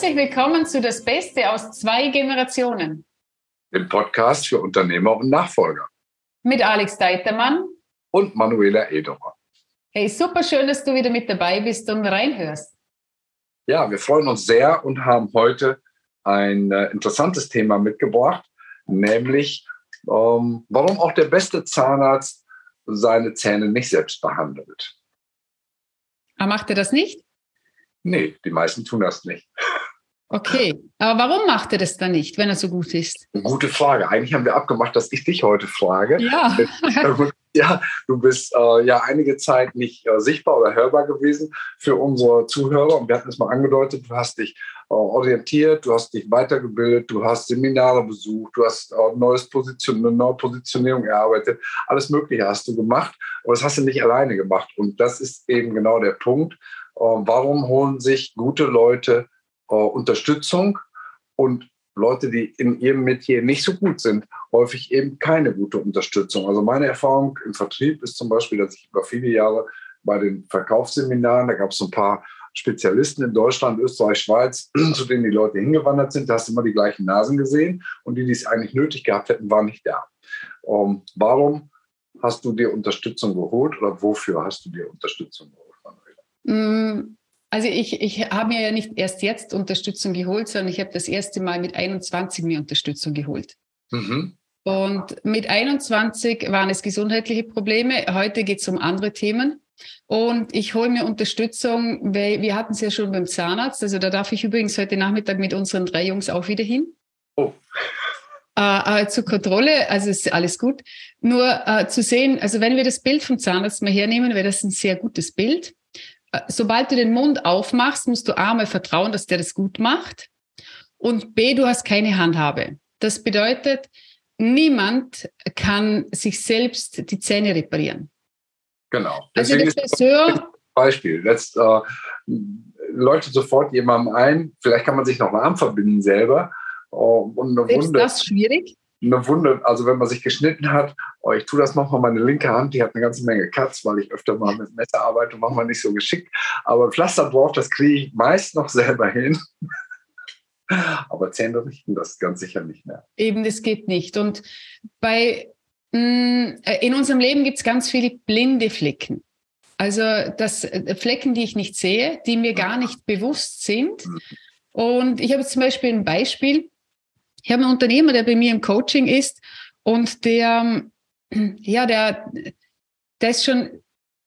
Herzlich willkommen zu Das Beste aus zwei Generationen. Dem Podcast für Unternehmer und Nachfolger. Mit Alex Deitermann und Manuela Ederer. Hey, super schön, dass du wieder mit dabei bist und reinhörst. Ja, wir freuen uns sehr und haben heute ein äh, interessantes Thema mitgebracht, nämlich ähm, warum auch der beste Zahnarzt seine Zähne nicht selbst behandelt. Aber ah, macht er das nicht? Nee, die meisten tun das nicht. Okay, aber warum macht er das dann nicht, wenn er so gut ist? Gute Frage. Eigentlich haben wir abgemacht, dass ich dich heute frage. Ja. ja, du bist äh, ja einige Zeit nicht äh, sichtbar oder hörbar gewesen für unsere Zuhörer. Und wir hatten es mal angedeutet, du hast dich äh, orientiert, du hast dich weitergebildet, du hast Seminare besucht, du hast äh, neues Position, eine neue Positionierung erarbeitet. Alles Mögliche hast du gemacht, aber das hast du nicht alleine gemacht. Und das ist eben genau der Punkt. Äh, warum holen sich gute Leute äh, Unterstützung und Leute, die in ihrem Metier nicht so gut sind, häufig eben keine gute Unterstützung. Also meine Erfahrung im Vertrieb ist zum Beispiel, dass ich über viele Jahre bei den Verkaufsseminaren, da gab es ein paar Spezialisten in Deutschland, Österreich, Schweiz, zu denen die Leute hingewandert sind, da hast du immer die gleichen Nasen gesehen und die, die es eigentlich nötig gehabt hätten, waren nicht da. Um, ähm, warum hast du dir Unterstützung geholt oder wofür hast du dir Unterstützung geholt, also ich, ich habe mir ja nicht erst jetzt Unterstützung geholt, sondern ich habe das erste Mal mit 21 mir Unterstützung geholt. Mhm. Und mit 21 waren es gesundheitliche Probleme. Heute geht es um andere Themen. Und ich hole mir Unterstützung, weil wir hatten es ja schon beim Zahnarzt. Also da darf ich übrigens heute Nachmittag mit unseren drei Jungs auch wieder hin. Oh. Äh, äh, zur Kontrolle, also ist alles gut. Nur äh, zu sehen, also wenn wir das Bild vom Zahnarzt mal hernehmen, wäre das ein sehr gutes Bild. Äh, sobald du den Mund aufmachst, musst du A mal vertrauen, dass der das gut macht und B, du hast keine Handhabe. Das bedeutet, niemand kann sich selbst die Zähne reparieren. Genau. Also Deswegen also das ist Beispiel. Jetzt äh, leuchtet sofort jemandem ein, vielleicht kann man sich noch mal Arm verbinden selber. Äh, und eine Selbst Wunde. das schwierig? Eine Wunde, also wenn man sich geschnitten hat, oh, ich tue das manchmal, meine linke Hand, die hat eine ganze Menge Cuts, weil ich öfter mal mit Messer arbeite und manchmal nicht so geschickt. Aber Pflaster drauf, das kriege ich meist noch selber hin. Aber Zähne richten das ganz sicher nicht mehr. Eben, das geht nicht. Und bei, mm, in unserem Leben gibt es ganz viele blinde Flecken. Also das äh, Flecken, die ich nicht sehe, die mir gar nicht bewusst sind. Mhm. Und ich habe jetzt zum Beispiel ein Beispiel. Ich habe einen Unternehmer, der bei mir im Coaching ist und der, ja, der, der ist schon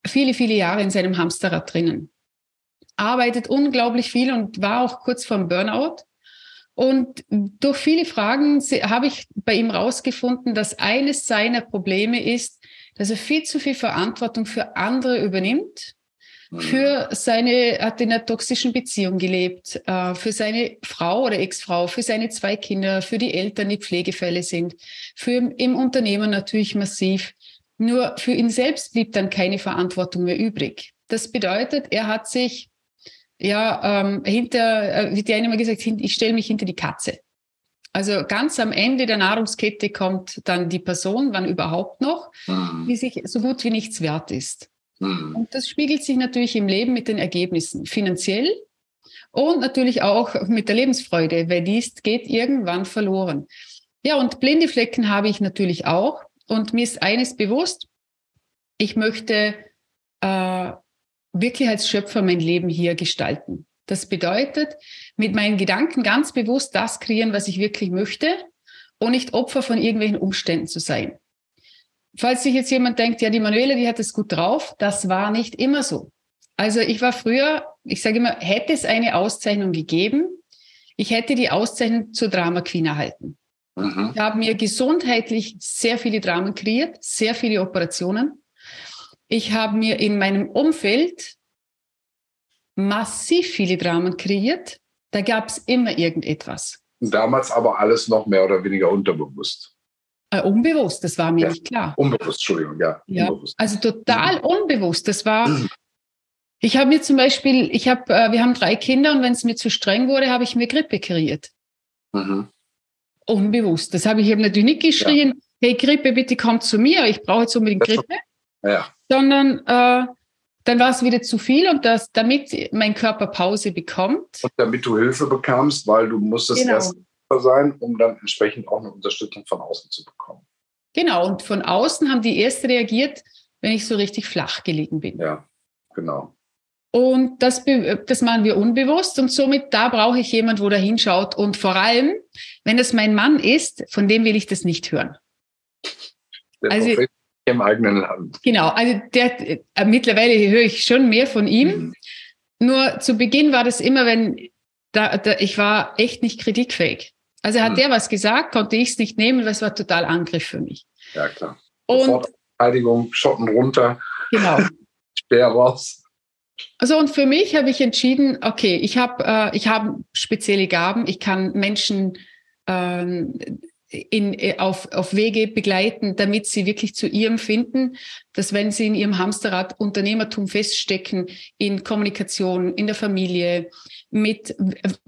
viele, viele Jahre in seinem Hamsterrad drinnen. Arbeitet unglaublich viel und war auch kurz vorm Burnout. Und durch viele Fragen habe ich bei ihm rausgefunden, dass eines seiner Probleme ist, dass er viel zu viel Verantwortung für andere übernimmt für seine, hat in einer toxischen Beziehung gelebt, äh, für seine Frau oder Ex-Frau, für seine zwei Kinder, für die Eltern, die Pflegefälle sind, für im Unternehmen natürlich massiv. Nur für ihn selbst blieb dann keine Verantwortung mehr übrig. Das bedeutet, er hat sich ja ähm, hinter, äh, wie die eine mal gesagt, ich stelle mich hinter die Katze. Also ganz am Ende der Nahrungskette kommt dann die Person, wann überhaupt noch, mhm. die sich so gut wie nichts wert ist. Mhm. Und das spiegelt sich natürlich im Leben mit den Ergebnissen, finanziell und natürlich auch mit der Lebensfreude, weil dies geht irgendwann verloren. Ja, und blinde Flecken habe ich natürlich auch. Und mir ist eines bewusst, ich möchte äh, wirklich als Schöpfer mein Leben hier gestalten. Das bedeutet, mit meinen Gedanken ganz bewusst das kreieren, was ich wirklich möchte und nicht Opfer von irgendwelchen Umständen zu sein. Falls sich jetzt jemand denkt, ja, die Manuela, die hat es gut drauf, das war nicht immer so. Also ich war früher, ich sage immer, hätte es eine Auszeichnung gegeben, ich hätte die Auszeichnung zur Drama Queen erhalten. Mhm. Ich habe mir gesundheitlich sehr viele Dramen kreiert, sehr viele Operationen. Ich habe mir in meinem Umfeld massiv viele Dramen kreiert. Da gab es immer irgendetwas. Damals aber alles noch mehr oder weniger unterbewusst. Äh, unbewusst, das war mir ja, nicht klar. Unbewusst, Entschuldigung, ja. ja unbewusst. Also total mhm. unbewusst. Das war, ich habe mir zum Beispiel, ich habe, äh, wir haben drei Kinder und wenn es mir zu streng wurde, habe ich mir Grippe kreiert. Mhm. Unbewusst. Das habe ich eben natürlich nicht geschrien, ja. hey Grippe, bitte komm zu mir, ich brauche jetzt unbedingt Grippe. Ja. Sondern äh, dann war es wieder zu viel und das, damit mein Körper Pause bekommt. Und damit du Hilfe bekamst, weil du musstest genau. erst sein, um dann entsprechend auch eine Unterstützung von außen zu bekommen. Genau, und von außen haben die erst reagiert, wenn ich so richtig flach gelegen bin. Ja, genau. Und das, das machen wir unbewusst und somit da brauche ich jemand, wo da hinschaut. Und vor allem, wenn es mein Mann ist, von dem will ich das nicht hören. Der also, Prophet im eigenen Land. Genau, also der, äh, mittlerweile höre ich schon mehr von ihm. Mhm. Nur zu Beginn war das immer, wenn da, da, ich war echt nicht kritikfähig. Also hat mhm. der was gesagt, konnte ich es nicht nehmen, weil es war total Angriff für mich. Ja, klar. Und Verteidigung, Schotten runter. Genau. Speer raus. Also und für mich habe ich entschieden, okay, ich habe äh, ich habe spezielle Gaben, ich kann Menschen ähm, in, äh, auf, auf Wege begleiten, damit sie wirklich zu ihrem finden, dass wenn sie in ihrem Hamsterrad Unternehmertum feststecken, in Kommunikation, in der Familie, mit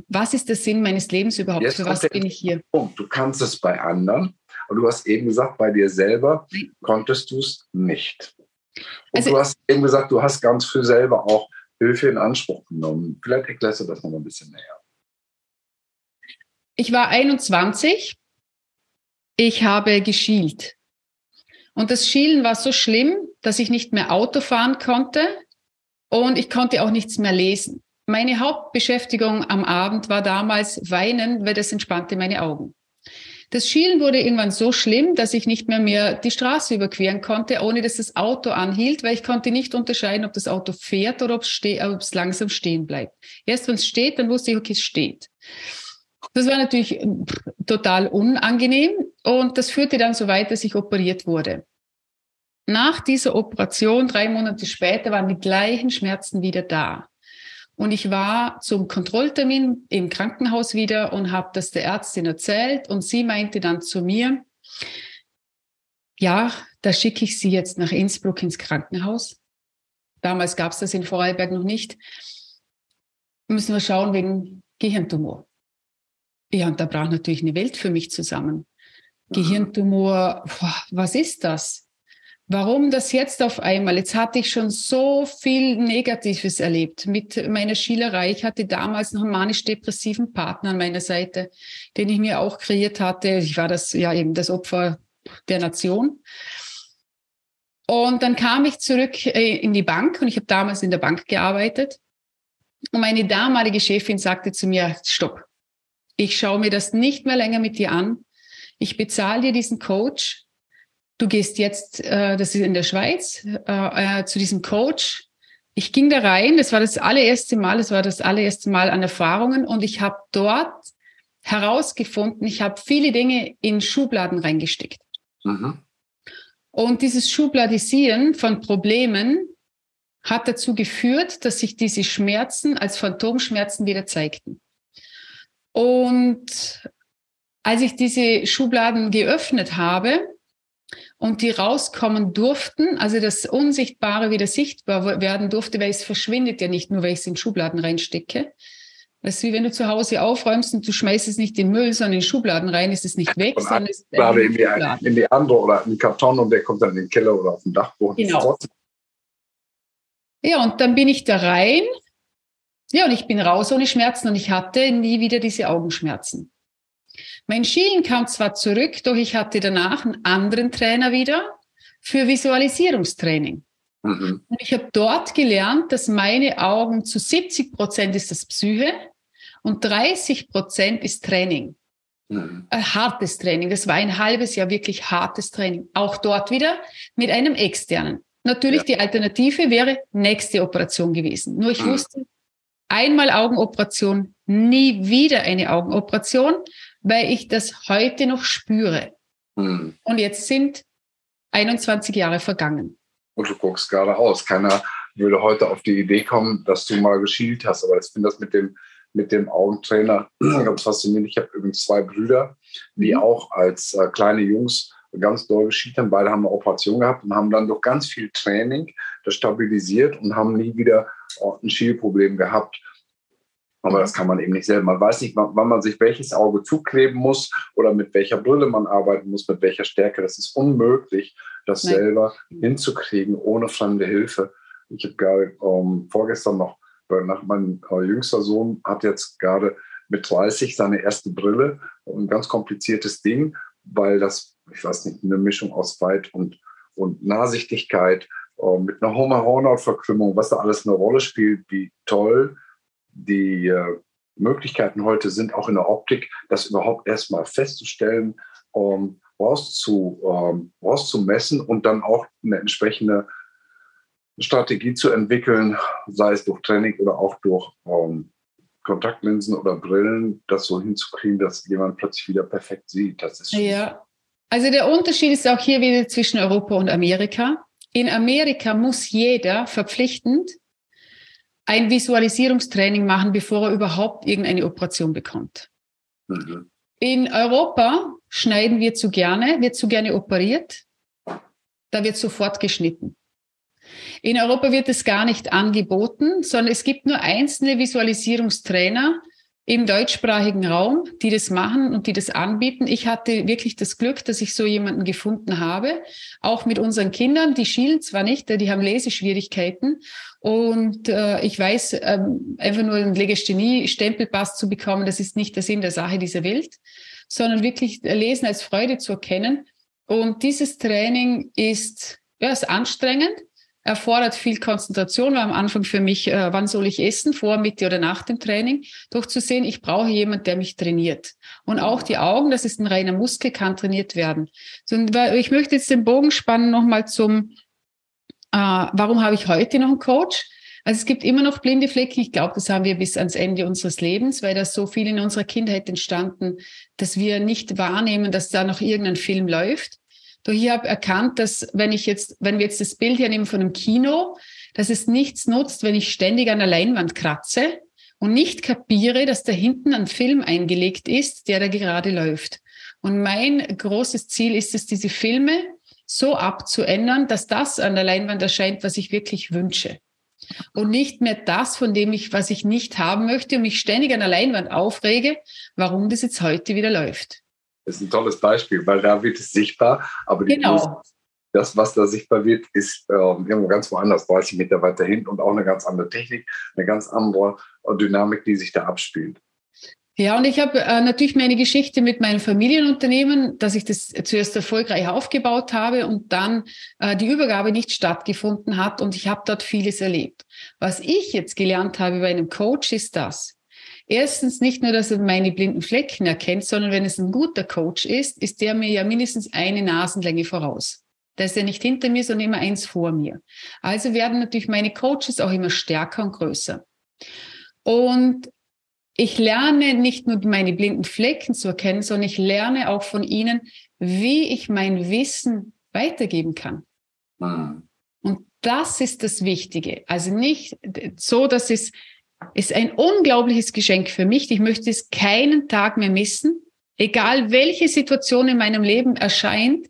was ist der Sinn meines Lebens überhaupt, Jetzt für was bin ich hier? Punkt. Du kannst es bei anderen, und du hast eben gesagt, bei dir selber konntest du es nicht. Und also, du hast eben gesagt, du hast ganz viel selber auch Hilfe in Anspruch genommen. Vielleicht erklärst du das noch ein bisschen näher. Ich war 21 ich habe geschielt. Und das Schielen war so schlimm, dass ich nicht mehr Auto fahren konnte und ich konnte auch nichts mehr lesen. Meine Hauptbeschäftigung am Abend war damals Weinen, weil das entspannte meine Augen. Das Schielen wurde irgendwann so schlimm, dass ich nicht mehr mehr die Straße überqueren konnte, ohne dass das Auto anhielt, weil ich konnte nicht unterscheiden, ob das Auto fährt oder ob es langsam stehen bleibt. Erst wenn es steht, dann wusste ich, okay, es steht. Das war natürlich total unangenehm und das führte dann so weit, dass ich operiert wurde. Nach dieser Operation, drei Monate später, waren die gleichen Schmerzen wieder da. Und ich war zum Kontrolltermin im Krankenhaus wieder und habe das der Ärztin erzählt und sie meinte dann zu mir, ja, da schicke ich Sie jetzt nach Innsbruck ins Krankenhaus. Damals gab es das in Vorarlberg noch nicht. Müssen wir schauen wegen Gehirntumor. Ja, und da brach natürlich eine Welt für mich zusammen. Gehirntumor, was ist das? Warum das jetzt auf einmal? Jetzt hatte ich schon so viel Negatives erlebt mit meiner Schielerei. Ich hatte damals einen manisch-depressiven Partner an meiner Seite, den ich mir auch kreiert hatte. Ich war das, ja, eben das Opfer der Nation. Und dann kam ich zurück äh, in die Bank und ich habe damals in der Bank gearbeitet. Und meine damalige Chefin sagte zu mir, stopp, ich schaue mir das nicht mehr länger mit dir an. Ich bezahle dir diesen Coach. Du gehst jetzt, äh, das ist in der Schweiz, äh, äh, zu diesem Coach. Ich ging da rein, das war das allererste Mal, das war das allererste Mal an Erfahrungen und ich habe dort herausgefunden, ich habe viele Dinge in Schubladen reingesteckt. Mhm. Und dieses Schubladisieren von Problemen hat dazu geführt, dass sich diese Schmerzen als Phantomschmerzen wieder zeigten. Und als ich diese Schubladen geöffnet habe und die rauskommen durften, also das Unsichtbare wieder sichtbar werden durfte, weil es verschwindet ja nicht nur, weil ich es in Schubladen reinstecke. Das ist wie wenn du zu Hause aufräumst und du schmeißt es nicht in den Müll, sondern in Schubladen rein, ist es nicht weg, sondern es ist Schublade in die, in die andere oder in den Karton und der kommt dann in den Keller oder auf den Dachboden. Genau. Ja, und dann bin ich da rein ja, und ich bin raus ohne Schmerzen und ich hatte nie wieder diese Augenschmerzen. Mein Schielen kam zwar zurück, doch ich hatte danach einen anderen Trainer wieder für Visualisierungstraining. Mhm. Und ich habe dort gelernt, dass meine Augen zu 70 Prozent ist das Psyche und 30 Prozent ist Training. Mhm. Ein hartes Training. Das war ein halbes Jahr wirklich hartes Training. Auch dort wieder mit einem externen. Natürlich ja. die Alternative wäre nächste Operation gewesen. Nur ich mhm. wusste, einmal Augenoperation, nie wieder eine Augenoperation, weil ich das heute noch spüre. Hm. Und jetzt sind 21 Jahre vergangen. Und du guckst gerade aus. Keiner würde heute auf die Idee kommen, dass du mal geschielt hast. Aber ich finde das mit dem, mit dem Augentrainer ganz faszinierend. Ich habe übrigens zwei Brüder, die mhm. auch als äh, kleine Jungs ganz doll geschielt haben. Beide haben eine Operation gehabt und haben dann durch ganz viel Training das stabilisiert und haben nie wieder ein Schielproblem gehabt. Aber das kann man eben nicht selber. Man weiß nicht, wann man sich welches Auge zukleben muss oder mit welcher Brille man arbeiten muss, mit welcher Stärke. Das ist unmöglich, das Nein. selber hinzukriegen ohne fremde Hilfe. Ich habe gerade ähm, vorgestern noch, nach meinem äh, jüngster Sohn hat jetzt gerade mit 30 seine erste Brille. Ein ganz kompliziertes Ding, weil das, ich weiß nicht, eine Mischung aus Weit und, und Nahsichtigkeit äh, mit einer Hornhautverkrümmung, was da alles eine Rolle spielt, wie toll die äh, Möglichkeiten heute sind, auch in der Optik, das überhaupt erstmal festzustellen, ähm, rauszu, ähm, rauszumessen und dann auch eine entsprechende Strategie zu entwickeln, sei es durch Training oder auch durch ähm, Kontaktlinsen oder Brillen, das so hinzukriegen, dass jemand plötzlich wieder perfekt sieht. Das ist ja. Also der Unterschied ist auch hier wieder zwischen Europa und Amerika. In Amerika muss jeder verpflichtend ein Visualisierungstraining machen, bevor er überhaupt irgendeine Operation bekommt. Mhm. In Europa schneiden wir zu gerne, wird zu gerne operiert, da wird sofort geschnitten. In Europa wird es gar nicht angeboten, sondern es gibt nur einzelne Visualisierungstrainer im deutschsprachigen Raum, die das machen und die das anbieten. Ich hatte wirklich das Glück, dass ich so jemanden gefunden habe, auch mit unseren Kindern. Die schielen zwar nicht, die haben Leseschwierigkeiten und äh, ich weiß, ähm, einfach nur einen Legasthenie-Stempelpass zu bekommen, das ist nicht der Sinn der Sache dieser Welt, sondern wirklich Lesen als Freude zu erkennen. Und dieses Training ist, ja, ist anstrengend, erfordert viel Konzentration, war am Anfang für mich, äh, wann soll ich essen, vor, Mitte oder nach dem Training, doch zu sehen, ich brauche jemand, der mich trainiert. Und auch die Augen, das ist ein reiner Muskel, kann trainiert werden. So, ich möchte jetzt den Bogen spannen nochmal zum äh, warum habe ich heute noch einen Coach? Also es gibt immer noch blinde Flecken. Ich glaube, das haben wir bis ans Ende unseres Lebens, weil das so viel in unserer Kindheit entstanden, dass wir nicht wahrnehmen, dass da noch irgendein Film läuft. Doch ich habe erkannt, dass wenn ich jetzt, wenn wir jetzt das Bild hier nehmen von einem Kino, dass es nichts nutzt, wenn ich ständig an der Leinwand kratze und nicht kapiere, dass da hinten ein Film eingelegt ist, der da gerade läuft. Und mein großes Ziel ist es, diese Filme so abzuändern, dass das an der Leinwand erscheint, was ich wirklich wünsche. Und nicht mehr das, von dem ich, was ich nicht haben möchte und mich ständig an der Leinwand aufrege, warum das jetzt heute wieder läuft. Das ist ein tolles Beispiel, weil da wird es sichtbar, aber genau. das, was da sichtbar wird, ist äh, irgendwo ganz woanders, 30 Meter weiter hinten und auch eine ganz andere Technik, eine ganz andere Dynamik, die sich da abspielt. Ja, und ich habe äh, natürlich meine Geschichte mit meinem Familienunternehmen, dass ich das zuerst erfolgreich aufgebaut habe und dann äh, die Übergabe nicht stattgefunden hat und ich habe dort vieles erlebt. Was ich jetzt gelernt habe bei einem Coach ist das. Erstens nicht nur, dass er meine blinden Flecken erkennt, sondern wenn es ein guter Coach ist, ist der mir ja mindestens eine Nasenlänge voraus. Da ist er nicht hinter mir, sondern immer eins vor mir. Also werden natürlich meine Coaches auch immer stärker und größer. Und ich lerne nicht nur meine blinden Flecken zu erkennen, sondern ich lerne auch von ihnen, wie ich mein Wissen weitergeben kann. Mhm. Und das ist das Wichtige. Also nicht so, dass es ist ein unglaubliches Geschenk für mich. Ich möchte es keinen Tag mehr missen, egal welche Situation in meinem Leben erscheint.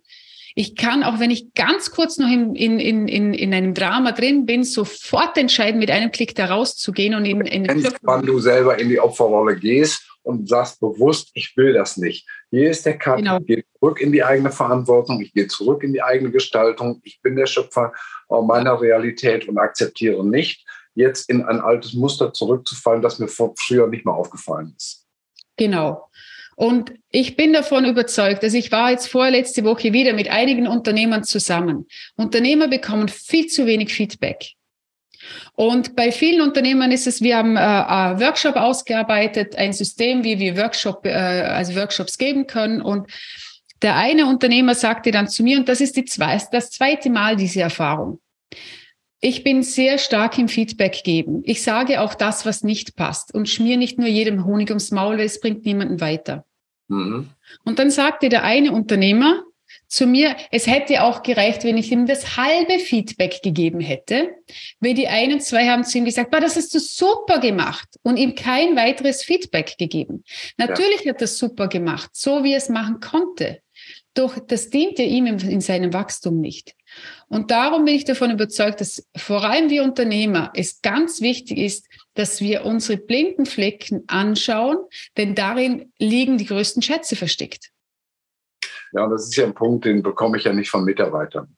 Ich kann, auch wenn ich ganz kurz noch in, in, in, in einem Drama drin bin, sofort entscheiden, mit einem Klick da rauszugehen und in, in Kennst, wann du selber in die Opferrolle gehst und sagst bewusst, ich will das nicht. Hier ist der Cut, genau. ich gehe zurück in die eigene Verantwortung, ich gehe zurück in die eigene Gestaltung, ich bin der Schöpfer meiner Realität und akzeptiere nicht, jetzt in ein altes Muster zurückzufallen, das mir früher nicht mehr aufgefallen ist. Genau. Und ich bin davon überzeugt, dass ich war jetzt vorletzte Woche wieder mit einigen Unternehmern zusammen. Unternehmer bekommen viel zu wenig Feedback. Und bei vielen Unternehmern ist es, wir haben äh, Workshop ausgearbeitet, ein System, wie wir Workshop, äh, also Workshops geben können. Und der eine Unternehmer sagte dann zu mir, und das ist die das zweite Mal diese Erfahrung. Ich bin sehr stark im Feedback geben. Ich sage auch das, was nicht passt und schmier nicht nur jedem Honig ums Maul, weil es bringt niemanden weiter. Mhm. Und dann sagte der eine Unternehmer zu mir, es hätte auch gereicht, wenn ich ihm das halbe Feedback gegeben hätte, weil die einen zwei haben zu ihm gesagt, bah, das hast du super gemacht und ihm kein weiteres Feedback gegeben. Natürlich ja. hat er super gemacht, so wie er es machen konnte. Doch das diente ihm in seinem Wachstum nicht. Und darum bin ich davon überzeugt, dass vor allem wir Unternehmer es ganz wichtig ist, dass wir unsere blinden Flecken anschauen, denn darin liegen die größten Schätze versteckt. Ja, und das ist ja ein Punkt, den bekomme ich ja nicht von Mitarbeitern.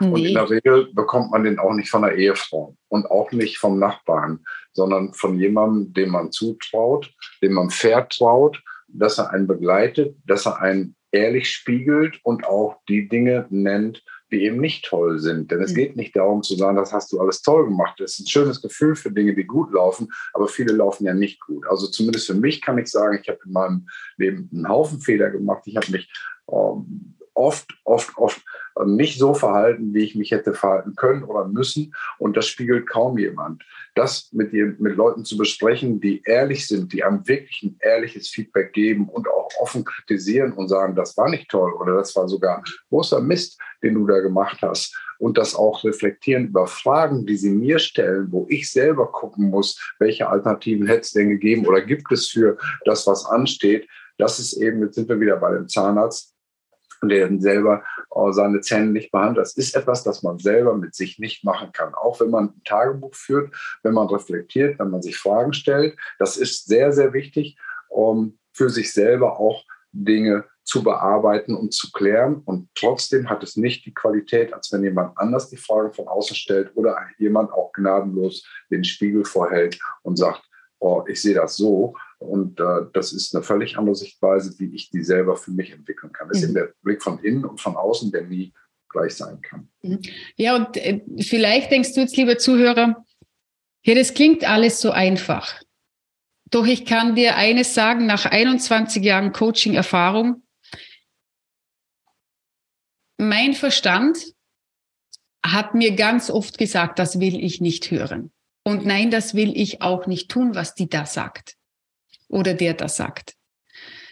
Nee. Und in der Regel bekommt man den auch nicht von der Ehefrau und auch nicht vom Nachbarn, sondern von jemandem, dem man zutraut, dem man vertraut, dass er einen begleitet, dass er einen ehrlich spiegelt und auch die Dinge nennt, die eben nicht toll sind. Denn es mhm. geht nicht darum zu sagen, das hast du alles toll gemacht. Das ist ein schönes Gefühl für Dinge, die gut laufen, aber viele laufen ja nicht gut. Also zumindest für mich kann ich sagen, ich habe in meinem Leben einen Haufen Fehler gemacht. Ich habe mich ähm, oft, oft, oft nicht so verhalten, wie ich mich hätte verhalten können oder müssen. Und das spiegelt kaum jemand. Das mit, die, mit Leuten zu besprechen, die ehrlich sind, die einem wirklich ein ehrliches Feedback geben und auch offen kritisieren und sagen, das war nicht toll oder das war sogar großer Mist, den du da gemacht hast. Und das auch reflektieren über Fragen, die sie mir stellen, wo ich selber gucken muss, welche Alternativen hätte es denn gegeben oder gibt es für das, was ansteht. Das ist eben, jetzt sind wir wieder bei dem Zahnarzt, und der selber äh, seine Zähne nicht behandelt. Das ist etwas, das man selber mit sich nicht machen kann. Auch wenn man ein Tagebuch führt, wenn man reflektiert, wenn man sich Fragen stellt. Das ist sehr, sehr wichtig, um für sich selber auch Dinge zu bearbeiten und zu klären. Und trotzdem hat es nicht die Qualität, als wenn jemand anders die Fragen von außen stellt oder jemand auch gnadenlos den Spiegel vorhält und sagt, oh, ich sehe das so. Und äh, das ist eine völlig andere Sichtweise, wie ich die selber für mich entwickeln kann. Das ist mhm. eben der Blick von innen und von außen, der nie gleich sein kann. Mhm. Ja, und äh, vielleicht denkst du jetzt, lieber Zuhörer, ja, das klingt alles so einfach. Doch ich kann dir eines sagen, nach 21 Jahren Coaching-Erfahrung, mein Verstand hat mir ganz oft gesagt, das will ich nicht hören. Und nein, das will ich auch nicht tun, was die da sagt oder der da sagt.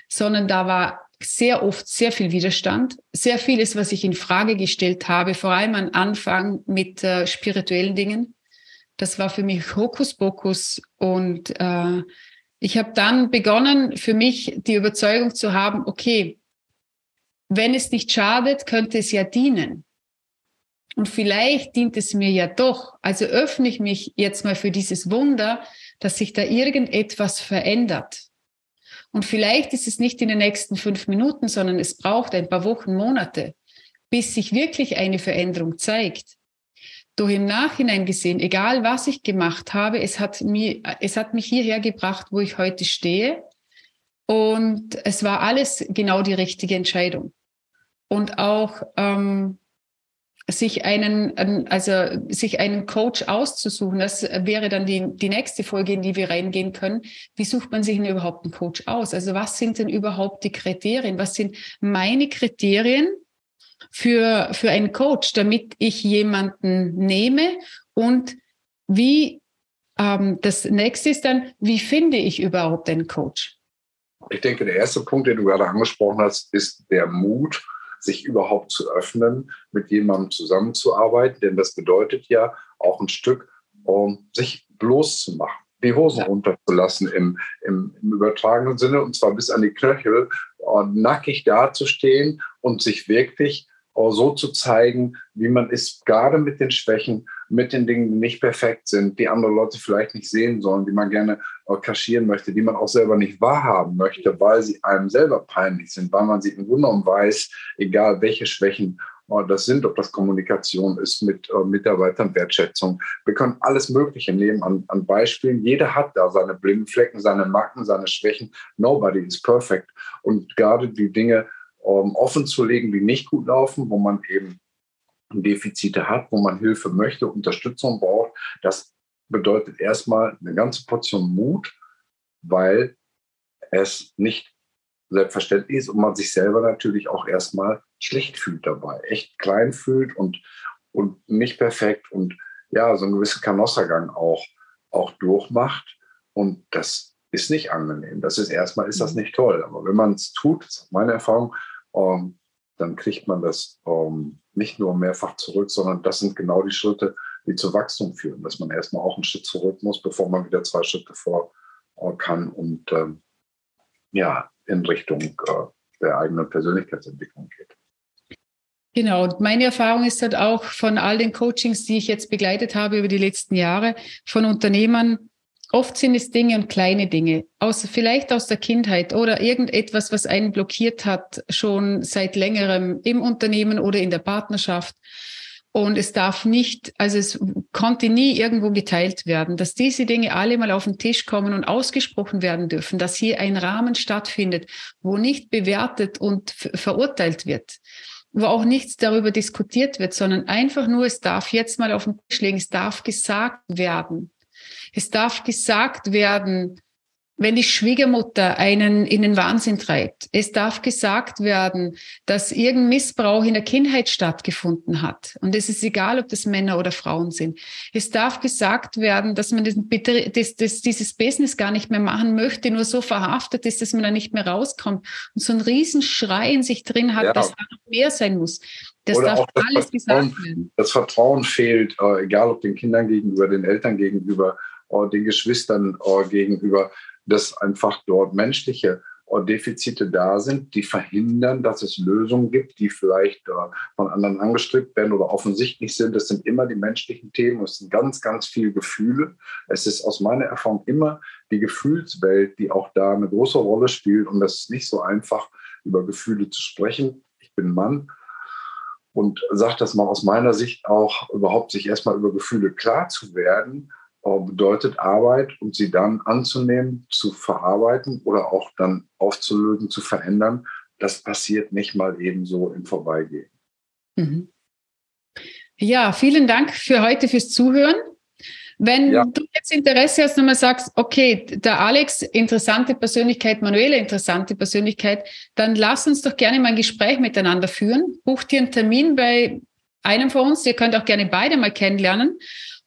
Sondern da war sehr oft sehr viel Widerstand, sehr vieles, was ich in Frage gestellt habe, vor allem am Anfang mit äh, spirituellen Dingen. Das war für mich Hokuspokus und äh, ich habe dann begonnen, für mich die Überzeugung zu haben, okay, wenn es nicht schadet, könnte es ja dienen. Und vielleicht dient es mir ja doch. Also öffne ich mich jetzt mal für dieses Wunder, dass sich da irgendetwas verändert. Und vielleicht ist es nicht in den nächsten fünf Minuten, sondern es braucht ein paar Wochen, Monate, bis sich wirklich eine Veränderung zeigt. Doch im Nachhinein gesehen, egal was ich gemacht habe, es hat, mir, es hat mich hierher gebracht, wo ich heute stehe. Und es war alles genau die richtige Entscheidung. Und auch ähm, sich einen, also sich einen Coach auszusuchen, das wäre dann die, die nächste Folge, in die wir reingehen können. Wie sucht man sich denn überhaupt einen Coach aus? Also was sind denn überhaupt die Kriterien? Was sind meine Kriterien für, für einen Coach, damit ich jemanden nehme? Und wie, ähm, das nächste ist dann, wie finde ich überhaupt einen Coach? Ich denke, der erste Punkt, den du gerade angesprochen hast, ist der Mut, sich überhaupt zu öffnen, mit jemandem zusammenzuarbeiten. Denn das bedeutet ja auch ein Stück, um sich bloß zu machen, die Hosen runterzulassen im, im, im, übertragenen Sinne und zwar bis an die Knöchel, und nackig dazustehen und sich wirklich so zu zeigen, wie man ist, gerade mit den Schwächen, mit den Dingen, die nicht perfekt sind, die andere Leute vielleicht nicht sehen sollen, die man gerne kaschieren möchte, die man auch selber nicht wahrhaben möchte, weil sie einem selber peinlich sind, weil man sie im Grunde genommen weiß, egal welche Schwächen äh, das sind, ob das Kommunikation ist mit äh, Mitarbeitern, Wertschätzung. Wir können alles Mögliche nehmen an, an Beispielen. Jeder hat da seine blinden Flecken, seine Macken, seine Schwächen. Nobody is perfect. Und gerade die Dinge, ähm, offen zu legen, die nicht gut laufen, wo man eben Defizite hat, wo man Hilfe möchte, Unterstützung braucht. Das bedeutet erstmal eine ganze Portion Mut, weil es nicht selbstverständlich ist und man sich selber natürlich auch erstmal schlecht fühlt dabei, echt klein fühlt und, und nicht perfekt und ja, so einen gewissen Kanossergang auch, auch durchmacht. Und das ist nicht angenehm. Das ist erstmal ist das mhm. nicht toll. Aber wenn man es tut, das ist meine Erfahrung, ähm, dann kriegt man das ähm, nicht nur mehrfach zurück, sondern das sind genau die Schritte, die zu Wachstum führen, dass man erstmal auch einen Schritt zurück muss, bevor man wieder zwei Schritte vor äh, kann und ähm, ja, in Richtung äh, der eigenen Persönlichkeitsentwicklung geht. Genau, meine Erfahrung ist halt auch von all den Coachings, die ich jetzt begleitet habe über die letzten Jahre, von Unternehmern, Oft sind es Dinge und kleine Dinge, aus, vielleicht aus der Kindheit oder irgendetwas, was einen blockiert hat, schon seit längerem im Unternehmen oder in der Partnerschaft. und es darf nicht, also es konnte nie irgendwo geteilt werden, dass diese Dinge alle mal auf den Tisch kommen und ausgesprochen werden dürfen, dass hier ein Rahmen stattfindet, wo nicht bewertet und verurteilt wird, wo auch nichts darüber diskutiert wird, sondern einfach nur, es darf jetzt mal auf den Tisch legen, es darf gesagt werden. Es darf gesagt werden, wenn die Schwiegermutter einen in den Wahnsinn treibt. Es darf gesagt werden, dass irgendein Missbrauch in der Kindheit stattgefunden hat. Und es ist egal, ob das Männer oder Frauen sind. Es darf gesagt werden, dass man das, das, das, dieses Business gar nicht mehr machen möchte, nur so verhaftet ist, dass man da nicht mehr rauskommt und so einen Riesenschrei in sich drin hat, ja. dass da noch mehr sein muss. Das oder darf alles gesagt werden. Das Vertrauen fehlt, äh, egal ob den Kindern gegenüber, den Eltern gegenüber, den Geschwistern äh, gegenüber dass einfach dort menschliche Defizite da sind, die verhindern, dass es Lösungen gibt, die vielleicht äh, von anderen angestrebt werden oder offensichtlich sind. Das sind immer die menschlichen Themen. Es sind ganz, ganz viele Gefühle. Es ist aus meiner Erfahrung immer die Gefühlswelt, die auch da eine große Rolle spielt. Und das ist nicht so einfach, über Gefühle zu sprechen. Ich bin Mann und sage das mal aus meiner Sicht auch, überhaupt sich erstmal über Gefühle klar zu werden bedeutet Arbeit und sie dann anzunehmen, zu verarbeiten oder auch dann aufzulösen, zu verändern. Das passiert nicht mal eben so im Vorbeigehen. Mhm. Ja, vielen Dank für heute fürs Zuhören. Wenn ja. du jetzt Interesse hast und mal sagst, okay, der Alex, interessante Persönlichkeit, Manuela, interessante Persönlichkeit, dann lass uns doch gerne mal ein Gespräch miteinander führen. Buch dir einen Termin bei einem von uns. Ihr könnt auch gerne beide mal kennenlernen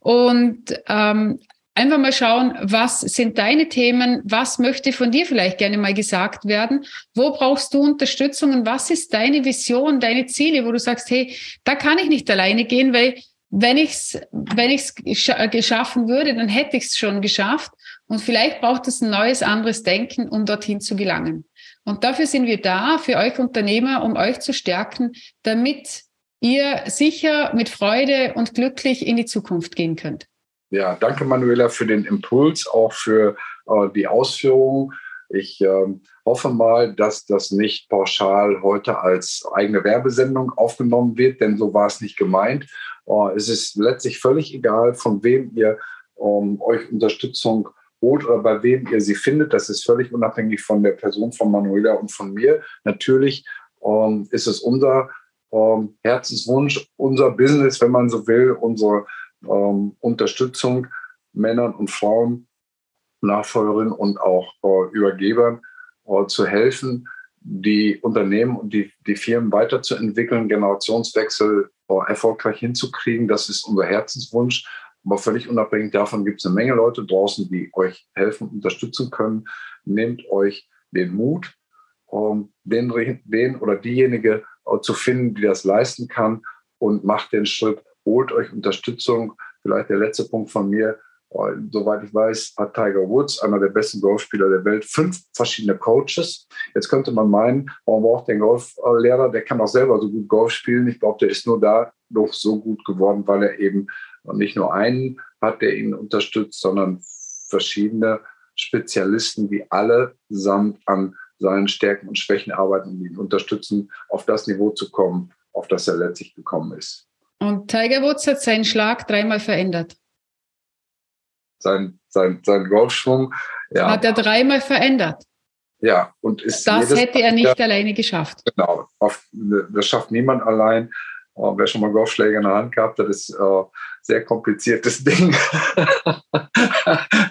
und ähm, einfach mal schauen, was sind deine Themen, was möchte von dir vielleicht gerne mal gesagt werden, wo brauchst du Unterstützung und was ist deine Vision, deine Ziele, wo du sagst, hey, da kann ich nicht alleine gehen, weil wenn ich es wenn ich's geschaffen würde, dann hätte ich es schon geschafft. Und vielleicht braucht es ein neues, anderes Denken, um dorthin zu gelangen. Und dafür sind wir da, für euch Unternehmer, um euch zu stärken, damit ihr sicher mit Freude und glücklich in die Zukunft gehen könnt. Ja, danke Manuela für den Impuls, auch für äh, die Ausführungen. Ich äh, hoffe mal, dass das nicht pauschal heute als eigene Werbesendung aufgenommen wird, denn so war es nicht gemeint. Äh, es ist letztlich völlig egal, von wem ihr ähm, euch Unterstützung holt oder bei wem ihr sie findet. Das ist völlig unabhängig von der Person von Manuela und von mir. Natürlich ähm, ist es unser ähm, Herzenswunsch, unser Business, wenn man so will, unsere ähm, Unterstützung Männern und Frauen, Nachfolgerinnen und auch äh, Übergebern äh, zu helfen, die Unternehmen und die, die Firmen weiterzuentwickeln, Generationswechsel äh, erfolgreich hinzukriegen. Das ist unser Herzenswunsch. Aber völlig unabhängig davon gibt es eine Menge Leute draußen, die euch helfen, unterstützen können. Nehmt euch den Mut, ähm, den, den oder diejenige zu finden, die das leisten kann und macht den Schritt, holt euch Unterstützung. Vielleicht der letzte Punkt von mir. Äh, soweit ich weiß, hat Tiger Woods, einer der besten Golfspieler der Welt, fünf verschiedene Coaches. Jetzt könnte man meinen, warum braucht der Golflehrer? Der kann auch selber so gut Golf spielen. Ich glaube, der ist nur dadurch so gut geworden, weil er eben nicht nur einen hat, der ihn unterstützt, sondern verschiedene Spezialisten, die alle samt an seinen Stärken und Schwächen arbeiten und ihn unterstützen, auf das Niveau zu kommen, auf das er letztlich gekommen ist. Und Tiger Woods hat seinen Schlag dreimal verändert. Sein, sein, sein Golfschwung, ja. Hat er dreimal verändert. Ja, und ist. Das hätte er nicht ja, alleine geschafft. Genau. das schafft niemand allein. Oh, wer schon mal Golfschläger in der Hand gehabt hat, ist äh, sehr kompliziertes Ding.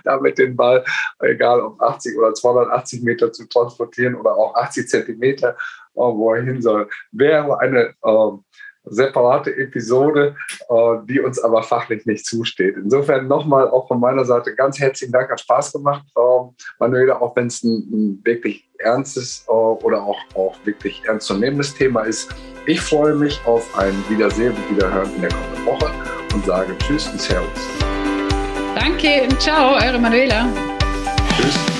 Damit den Ball, egal ob 80 oder 280 Meter zu transportieren oder auch 80 Zentimeter, äh, wo er hin soll, wäre eine äh, separate Episode, äh, die uns aber fachlich nicht zusteht. Insofern nochmal auch von meiner Seite ganz herzlichen Dank, hat Spaß gemacht, äh, Manuela, auch wenn es ein, wirklich ernstes äh, oder auch, auch wirklich ernstzunehmendes Thema ist. Ich freue mich auf ein Wiedersehen und Wiederhören in der kommenden Woche und sage Tschüss und Servus. Danke und ciao, eure Manuela. Tschüss.